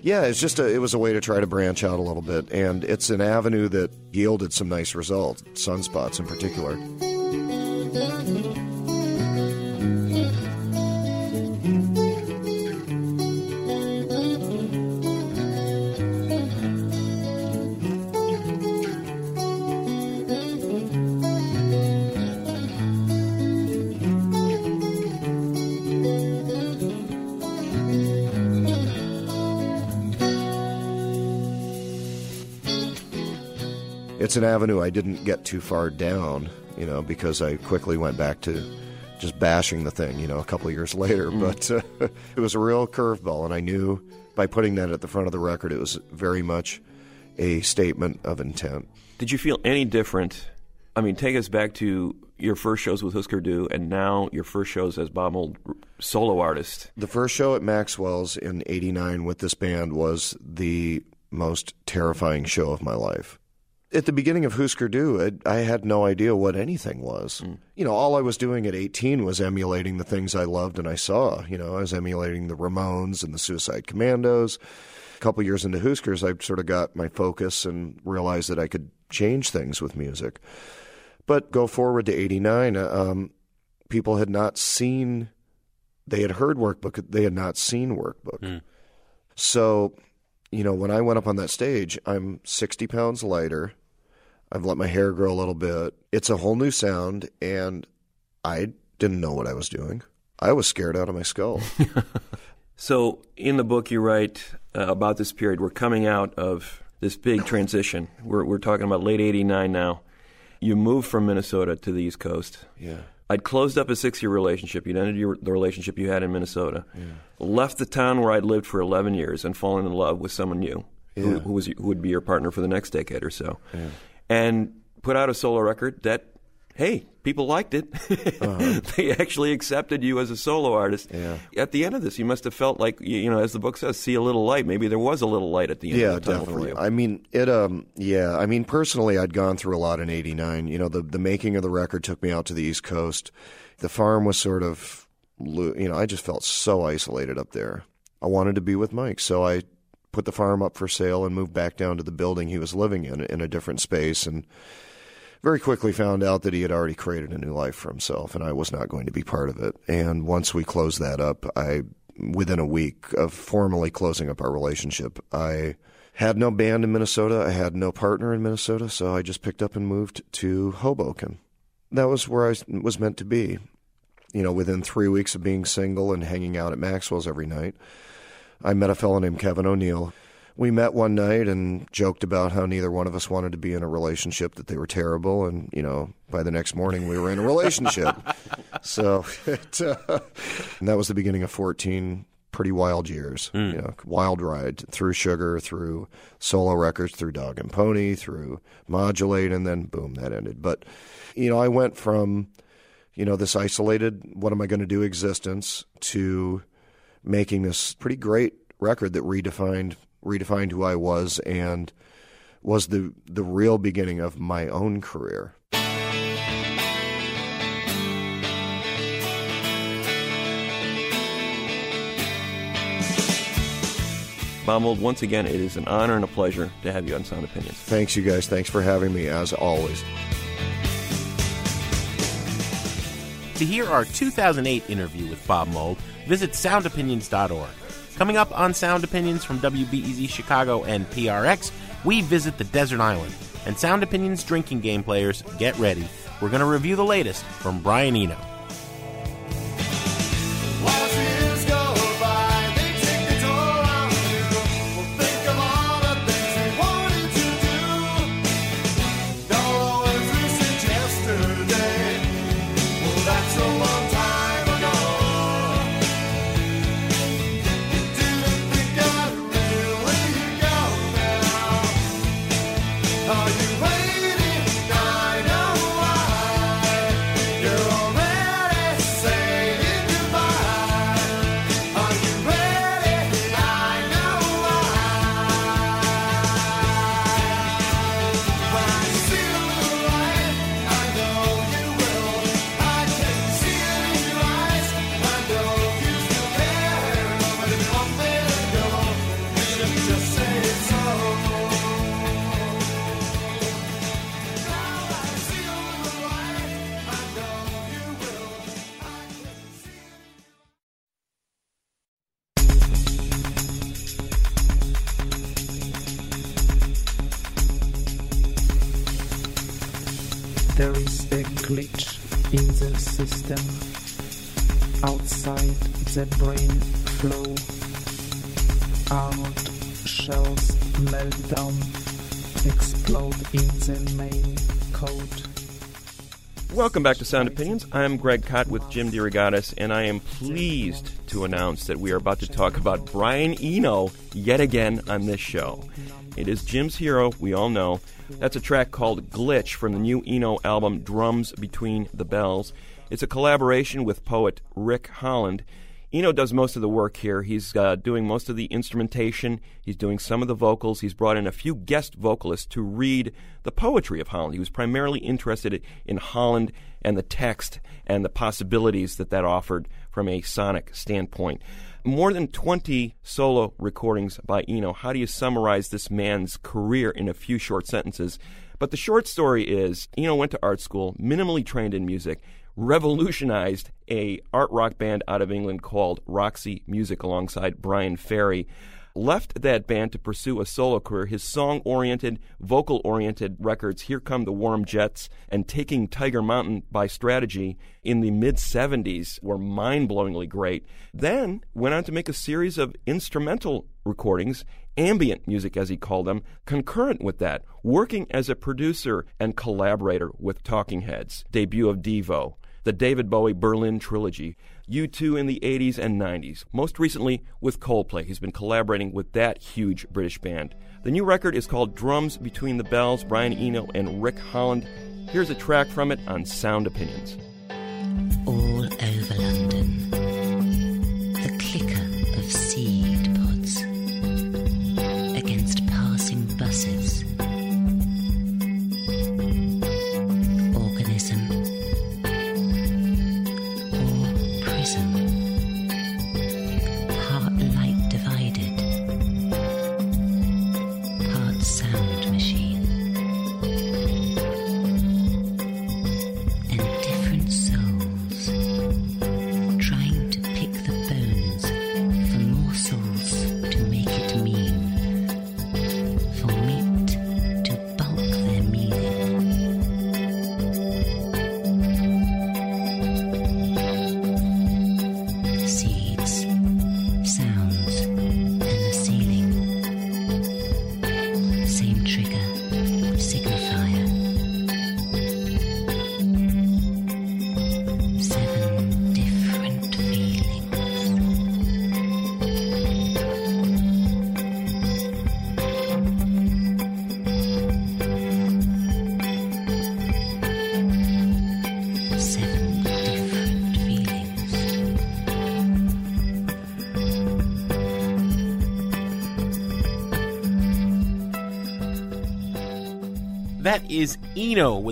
Yeah, it's just a, it was a way to try to branch out a little bit, and it's an avenue that yielded some nice results. Sunspots in particular. It's an avenue I didn't get too far down, you know, because I quickly went back to just bashing the thing, you know, a couple of years [laughs] later. Mm. But uh, [laughs] it was a real curveball, and I knew by putting that at the front of the record, it was very much a statement of intent. Did you feel any different? I mean, take us back to your first shows with Hüsker Dü, and now your first shows as Bob Mould solo artist. The first show at Maxwell's in '89 with this band was the most terrifying show of my life. At the beginning of Hüsker Dü, I, I had no idea what anything was. You know, all I was doing at 18 was emulating the things I loved and I saw. You know, I was emulating the Ramones and the Suicide Commandos. A couple years into Huskers, I sort of got my focus and realized that I could change things with music. But go forward to 89, um, people had not seen, they had heard workbook, they had not seen workbook. Mm. So, you know, when I went up on that stage, I'm 60 pounds lighter. I've let my hair grow a little bit. It's a whole new sound, and I didn't know what I was doing. I was scared out of my skull. [laughs] So, in the book, you write uh, about this period. We're coming out of this big transition. We're, we're talking about late 89 now. You moved from Minnesota to the East Coast. Yeah. I'd closed up a six year relationship. You'd ended your, the relationship you had in Minnesota. Yeah. Left the town where I'd lived for 11 years and fallen in love with someone new who, Yeah. who, was, who would be your partner for the next decade or so. And put out a solo record that, hey, people liked it. [laughs] they actually accepted you as a solo artist. Yeah. At the end of this, you must have felt like, you know, as the book says, see a little light. Maybe there was a little light at the end yeah, of the tunnel for definitely. you. I mean, it. Um, yeah. I mean, personally, I'd gone through a lot in '89. You know, the the making of the record took me out to the East Coast. The farm was sort of, you know, I just felt so isolated up there. I wanted to be with Mike, so I put the farm up for sale and moved back down to the building he was living in, in a different space, and very quickly found out that he had already created a new life for himself, and I was not going to be part of it. And once we closed that up, I, within a week of formally closing up our relationship, I had no band in Minnesota. I had no partner in Minnesota, so I just picked up and moved to Hoboken. That was where I was meant to be. You know, within three weeks of being single and hanging out at Maxwell's every night, I met a fellow named Kevin O'Neill. We met one night and joked about how neither one of us wanted to be in a relationship, that they were terrible, and you know, by the next morning we were in a relationship. [laughs] so, it, uh, and that was the beginning of fourteen pretty wild years. You know, wild ride through Sugar, through solo records, through Dog and Pony, through Modulate, and then boom, that ended. But you know, I went from you know this isolated, what am I going to do existence to making this pretty great record that redefined redefined who I was and was the the real beginning of my own career. Bob Mould, once again, it is an honor and a pleasure to have you on Sound Opinions. Thanks, you guys. Thanks for having me, as always. To hear our 2008 interview with Bob Mould, visit soundopinions.org. Coming up on Sound Opinions from WBEZ Chicago and PRX, we visit the desert island. And Sound Opinions drinking game players, get ready. We're going to review the latest from Brian Eno. The system. Outside the brain flow. Arnold shells melt down, explode in the main code. Welcome back to Sound Opinions. I'm Greg Kot with Jim DeRogatis, and I am pleased to announce that we are about to talk about Brian Eno yet again on this show. It is Jim's hero, we all know. That's a track called Glitch from the new Eno album Drums Between the Bells. It's a collaboration with poet Rick Holland. Eno does most of the work here. He's uh, doing most of the instrumentation. He's doing some of the vocals. He's brought in a few guest vocalists to read the poetry of Holland. He was primarily interested in Holland and the text and the possibilities that that offered from a sonic standpoint. More than 20 solo recordings by Eno. How do you summarize this man's career in a few short sentences? But the short story is Eno went to art school, minimally trained in music, revolutionized a art rock band out of England called Roxy Music alongside Bryan Ferry left that band to pursue a solo career. His song oriented, vocal oriented records, Here Come the Warm Jets and Taking Tiger Mountain by Strategy in the mid 70s, were mind blowingly great. Then went on to make a series of instrumental recordings, ambient music as he called them, concurrent with that, working as a producer and collaborator with Talking Heads, debut of Devo, the David Bowie Berlin trilogy, U2 in the 80s and 90s, most recently with Coldplay. He's been collaborating with that huge British band. The new record is called Drums Between the Bells, Brian Eno and Rick Holland. Here's a track from it on Sound Opinions. All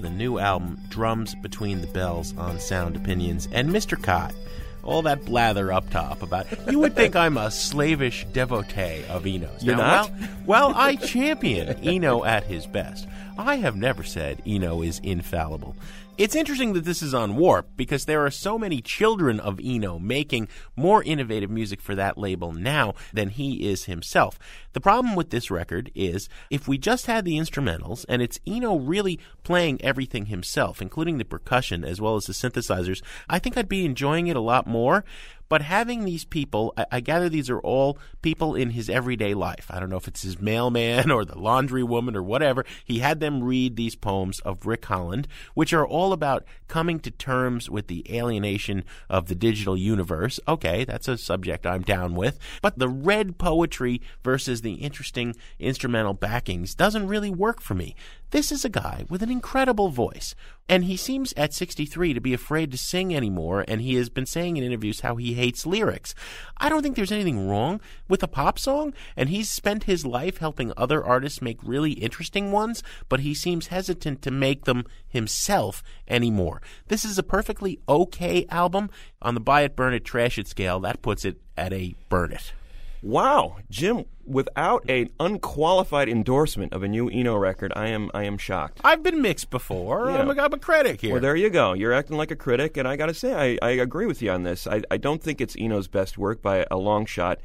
with a new album, Drums Between the Bells on Sound Opinions, and Mr. Kot. All that blather up top about you would think I'm a slavish devotee of Eno's. You're Now, not? Well, well, I champion Eno at his best. I have never said Eno is infallible. It's interesting that this is on Warp because there are so many children of Eno making more innovative music for that label now than he is himself. The problem with this record is if we just had the instrumentals and it's Eno really playing everything himself, including the percussion as well as the synthesizers, I think I'd be enjoying it a lot more. But having these people, I, I gather these are all people in his everyday life. I don't know if it's his mailman [laughs] or the laundry woman or whatever. He had them read these poems of Rick Holland, which are all about coming to terms with the alienation of the digital universe. Okay, that's a subject I'm down with. But the red poetry versus the interesting instrumental backings doesn't really work for me. This is a guy with an incredible voice, and he seems at 63 to be afraid to sing anymore, and he has been saying in interviews how he hates lyrics. I don't think there's anything wrong with a pop song, and he's spent his life helping other artists make really interesting ones, but he seems hesitant to make them himself anymore. This is a perfectly okay album. On the buy it, burn it, trash it scale, that puts it at a burn it. Wow, Jim, without an unqualified endorsement of a new Eno record, I am I am shocked. I've been mixed before. Yeah. I'm, a, I'm a critic here. Well, there you go. You're acting like a critic, and I got to say, I, I agree with you on this. I, I don't think it's Eno's best work by a long shot.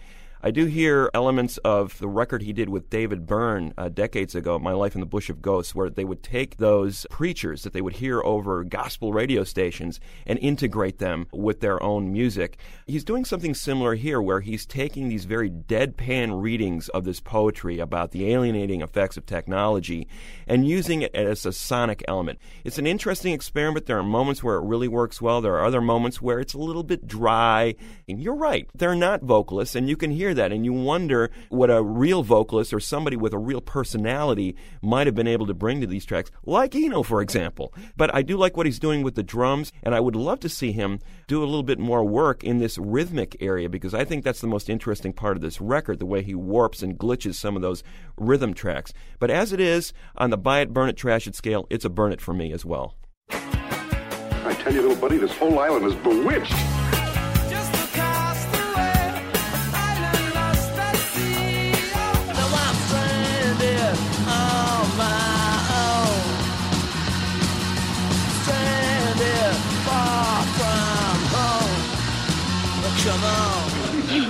I do hear elements of the record he did with David Byrne uh, decades ago, My Life in the Bush of Ghosts, where they would take those preachers that they would hear over gospel radio stations and integrate them with their own music. He's doing something similar here, where he's taking these very deadpan readings of this poetry about the alienating effects of technology and using it as a sonic element. It's an interesting experiment. There are moments where it really works well, there are other moments where it's a little bit dry. And you're right, they're not vocalists, and you can hear that, and you wonder what a real vocalist or somebody with a real personality might have been able to bring to these tracks, like Eno, for example. But I do like what he's doing with the drums, and I would love to see him do a little bit more work in this rhythmic area because I think that's the most interesting part of this record, the way he warps and glitches some of those rhythm tracks. But as it is, on the buy it, burn it, trash it scale, it's a burn it for me as well. I tell you, little buddy, this whole island is bewitched.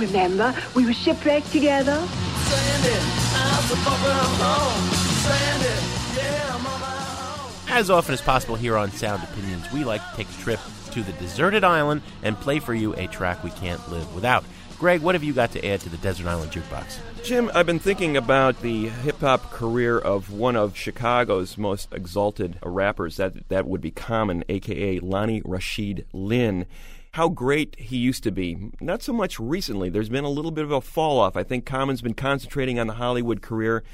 Remember, we were shipwrecked together. Stranded, out so far from home. Stranded. As often as possible here on Sound Opinions, we like to take a trip to the deserted island and play for you a track we can't live without. Greg, what have you got to add to the Desert Island Jukebox? Jim, I've been thinking about the hip hop career of one of Chicago's most exalted rappers. That that would be Common, aka Lonnie Rashid Lynn. How great he used to be. Not so much recently. There's been a little bit of a fall off. I think Common's been concentrating on the Hollywood career.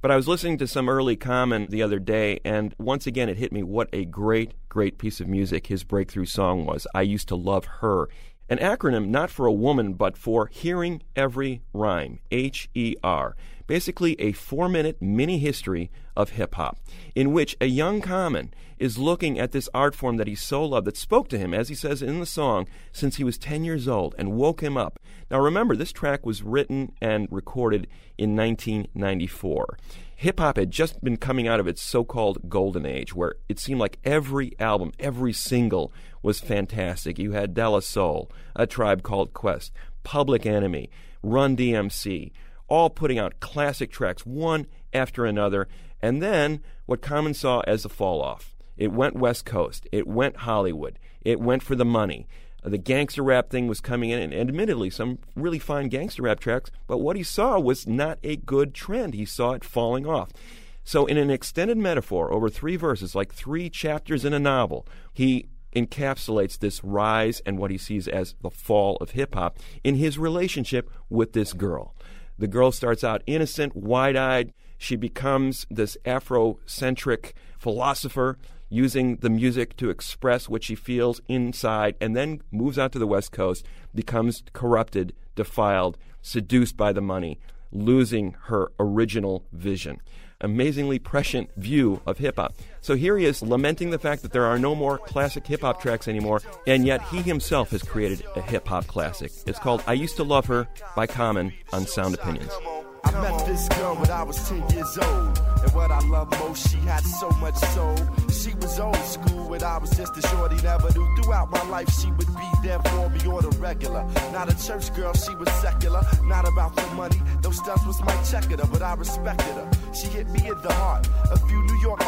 But I was listening to some early Common the other day, and once again it hit me what a great, great piece of music his breakthrough song was. I used to love her. An acronym not for a woman, but for Hearing Every Rhyme, H E R. Basically, a four minute mini history of hip hop, in which a young Common is looking at this art form that he so loved, that spoke to him, as he says in the song, since he was 10 years old and woke him up. Now, remember, this track was written and recorded in 1994 hip hop had just been coming out of its so called golden age, where it seemed like every album, every single was fantastic. You had De La Soul, A Tribe Called Quest, Public Enemy, Run DMC, all putting out classic tracks, one after another. And then what Common saw as the fall off. It went West Coast, it went Hollywood, it went for the money the gangster rap thing was coming in, and admittedly, some really fine gangster rap tracks, but what he saw was not a good trend. He saw it falling off. So, in an extended metaphor over three verses, like three chapters in a novel, he encapsulates this rise and what he sees as the fall of hip hop in his relationship with this girl. The girl starts out innocent, wide eyed. She becomes this Afrocentric philosopher using the music to express what she feels inside, and then moves out to the West Coast, becomes corrupted, defiled, seduced by the money, losing her original vision. Amazingly prescient view of hip hop. So here he is lamenting the fact that there are no more classic hip hop tracks anymore, and yet he himself has created a hip hop classic. It's called I Used to Love Her by Common on Sound Opinions. I met this girl when I was 10 years old. And what I love most, she had so much soul. She was old school I was just a shorty, never knew. Throughout my life, she would be there for me the regular. Not a church girl, she was secular. Not about the money, those stunts was my checker, but I respected her. She hit me in the heart. A few New York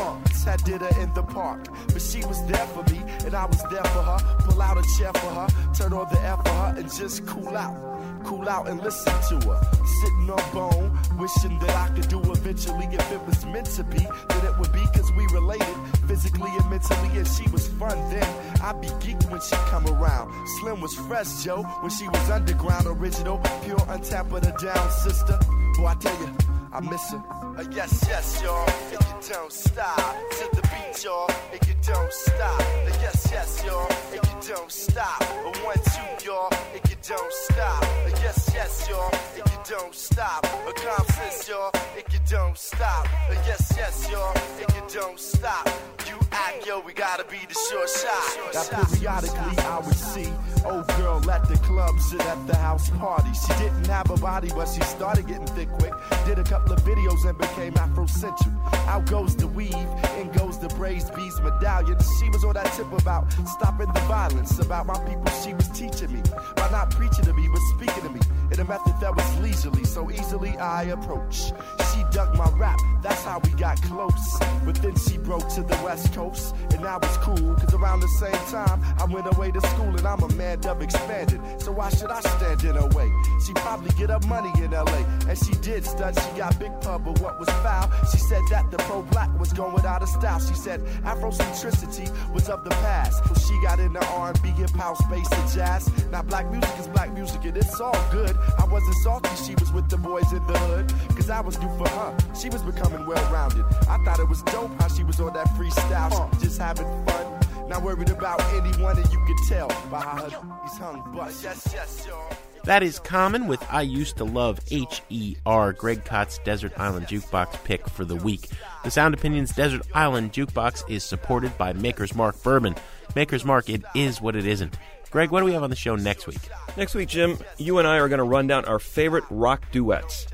had did her in the park. But she was there for me, and I was there for her. Pull out a chair for her, turn on the air for her, and just cool out. Cool out and listen to her. Sitting on bone, wishing that I could do eventually. If it was meant to be, then it would be cause we related physically and mentally. And she was fun then. I'd be geeked when she come around. Slim was fresh, Joe, when she was underground, original, pure, untapped, but a down sister. Boy, I tell you, I miss her. Uh, yes, yes, y'all. If you don't stop to the beat, y'all. If you don't stop. Uh, yes, yes, y'all. If you don't stop. Uh, one, two, y'all. If you don't stop. Uh, yes, yes, y'all. If you don't stop. Uh, confidence, y'all. If you don't stop. Uh, yes, yes, y'all. If you don't stop. You act, yo, we gotta be the short shot. Now, periodically, I would see old girl at the club, sit at the house party. She didn't have a body, but she started getting thick quick. Did a couple of videos and became Afrocentric. Out goes the weave, in goes the braised bees medallion. She was on that tip about stopping the violence, about my people. She was teaching me by not preaching to me, but speaking to me in a method that was leisurely, so easily I approach. She dug my rap, that's how we got close. But then she broke to the west coast, and I was cool, cause around the same time I went away to school, and I'm a man up expanded. So why should I stand in her way? She probably get her money in LA, and she did stud. She got big pub, but what was foul? She said that the pro black was going out of style. She said Afrocentricity was of the past. So she got into R&B, hip house, space, and jazz. Now black music is black music, and it's all good. I wasn't salty, she was with the boys in the hood, cause I was new for her. She was becoming well rounded. I thought it was dope how she was on that freestyle, just having fun. Not worried about anyone, and you could tell by how her he's hung bust. Yes, yes, y'all. That is common with I Used to Love H E R, Greg Kot's Desert Island Jukebox pick for the week. The Sound Opinions Desert Island Jukebox is supported by Maker's Mark Bourbon. Maker's Mark, it is what it isn't. Greg, what do we have on the show next week? Next week, Jim, you and I are going to run down our favorite rock duets.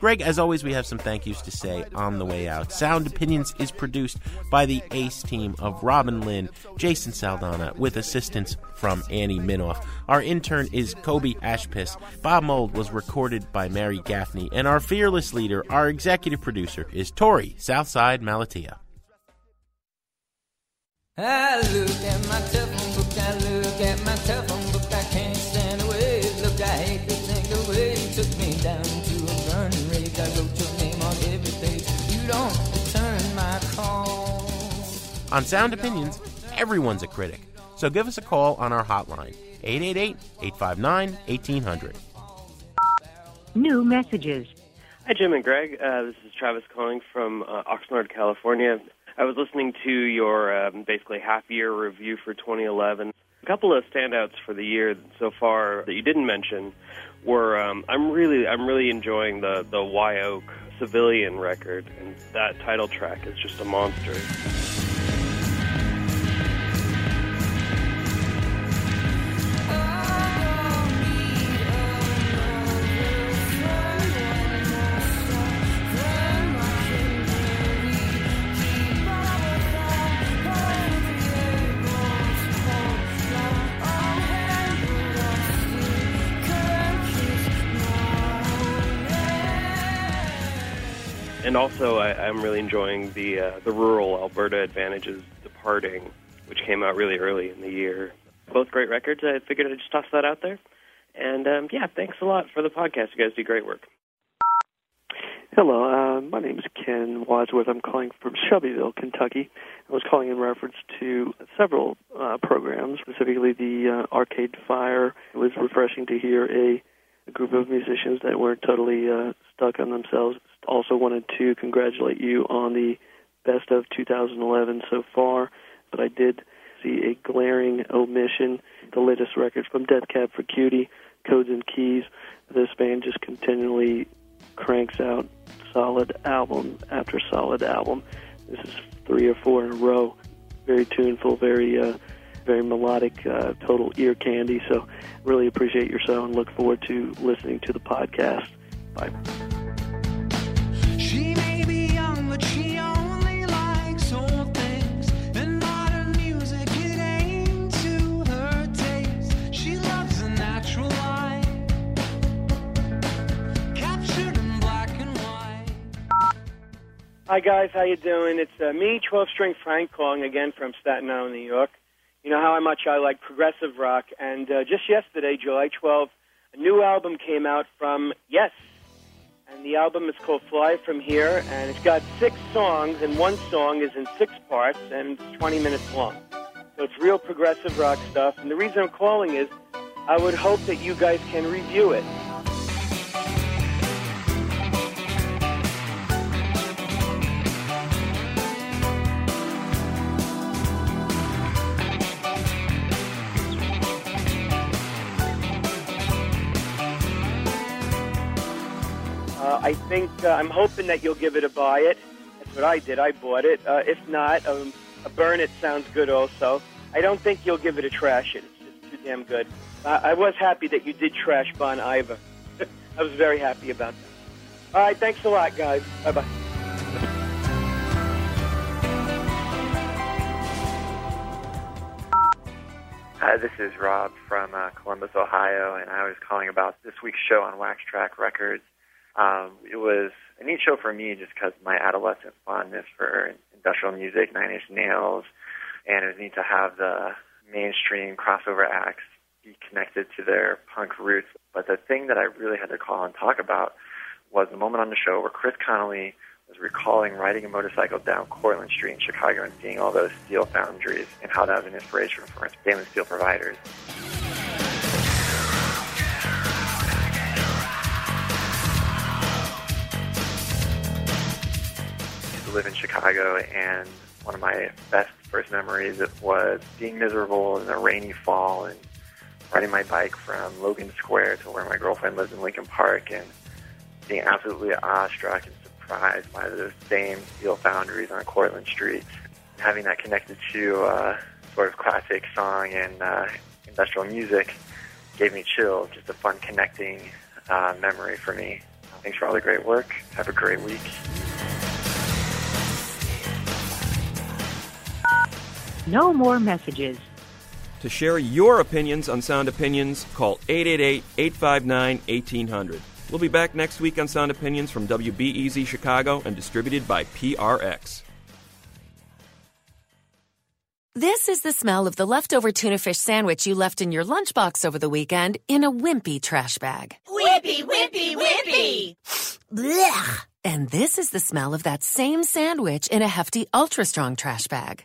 Greg, as always, we have some thank yous to say on the way out. Sound Opinions is produced by the ACE team of Robin Linn, Jason Saldana, with assistance from Annie Minoff. Our intern is Kobe Ashpiss. Bob Mould was recorded by Mary Gaffney, and our fearless leader, our executive producer, is Torey Southside Malatia. I look at my telephone book, I look at my telephone book, I can't stand away. Look, I hate to think took me down On Sound Opinions, everyone's a critic. So give us a call on our hotline, 888 859 1800. New messages. Hi, Jim and Greg. Uh, this is Travis calling from uh, Oxnard, California. I was listening to your um, basically half year review for 2011. A couple of standouts for the year so far that you didn't mention were um, I'm really I'm really enjoying the the Wye Oak Civilian record, and that title track is just a monster. Also, I, I'm really enjoying the uh, the rural Alberta advantages departing, which came out really early in the year. Both great records. I figured I'd just toss that out there. And um, yeah, thanks a lot for the podcast. You guys do great work. Hello, uh, my name is Ken Wadsworth. I'm calling from Shelbyville, Kentucky. I was calling in reference to several uh, programs, specifically the uh, Arcade Fire. It was refreshing to hear a, a group of musicians that weren't totally uh, stuck on themselves. Also wanted to congratulate you on the best of 2011 so far, but I did see a glaring omission. The latest record from Death Cab for Cutie, Codes and Keys. This band just continually cranks out solid album after solid album. This is three or four in a row. Very tuneful, very uh, very melodic, uh, total ear candy. So really appreciate your show and look forward to listening to the podcast. Bye. She may be young, but she only likes old things. And modern music, it ain't to her taste. She loves the natural light, captured in black and white. Hi guys, how you doing? It's uh, me, 12 String Frank, calling again from Staten Island, New York. You know how much I like progressive rock, and uh, just yesterday, July 12th, a new album came out from Yes, and the album is called Fly From Here, and it's got six songs, and one song is in six parts, and it's 20 minutes long. So it's real progressive rock stuff, and the reason I'm calling is I would hope that you guys can review it. I think uh, I'm hoping that you'll give it a buy it. That's what I did. I bought it. Uh, if not, um, a burn it sounds good also. I don't think you'll give it a trash it. It's just too damn good. Uh, I was happy that you did trash Bon Iver. [laughs] I was very happy about that. All right, thanks a lot, guys. Bye bye. Hi, this is Rob from uh, Columbus, Ohio, and I was calling about this week's show on Wax Trax Records. Um, it was a neat show for me just because my adolescent fondness for industrial music, Nine Inch Nails, and it was neat to have the mainstream crossover acts be connected to their punk roots. But the thing that I really had to call and talk about was the moment on the show where Chris Connelly was recalling riding a motorcycle down Cortland Street in Chicago and seeing all those steel foundries and how that was an inspiration for stainless steel providers. Live in Chicago, and one of my best first memories was being miserable in a rainy fall and riding my bike from Logan Square to where my girlfriend lives in Lincoln Park, and being absolutely awestruck and surprised by those same steel foundries on Cortland Street. Having that connected to uh, sort of classic song and uh, industrial music gave me chills. Just a fun connecting uh, memory for me. Thanks for all the great work. Have a great week. No more messages. To share your opinions on Sound Opinions, call 888 859 1800. We'll be back next week on Sound Opinions from WBEZ Chicago and distributed by PRX. This is the smell of the leftover tuna fish sandwich you left in your lunchbox over the weekend in a wimpy trash bag. Wimpy, wimpy, wimpy! Blech! And this is the smell of that same sandwich in a hefty, ultra strong trash bag.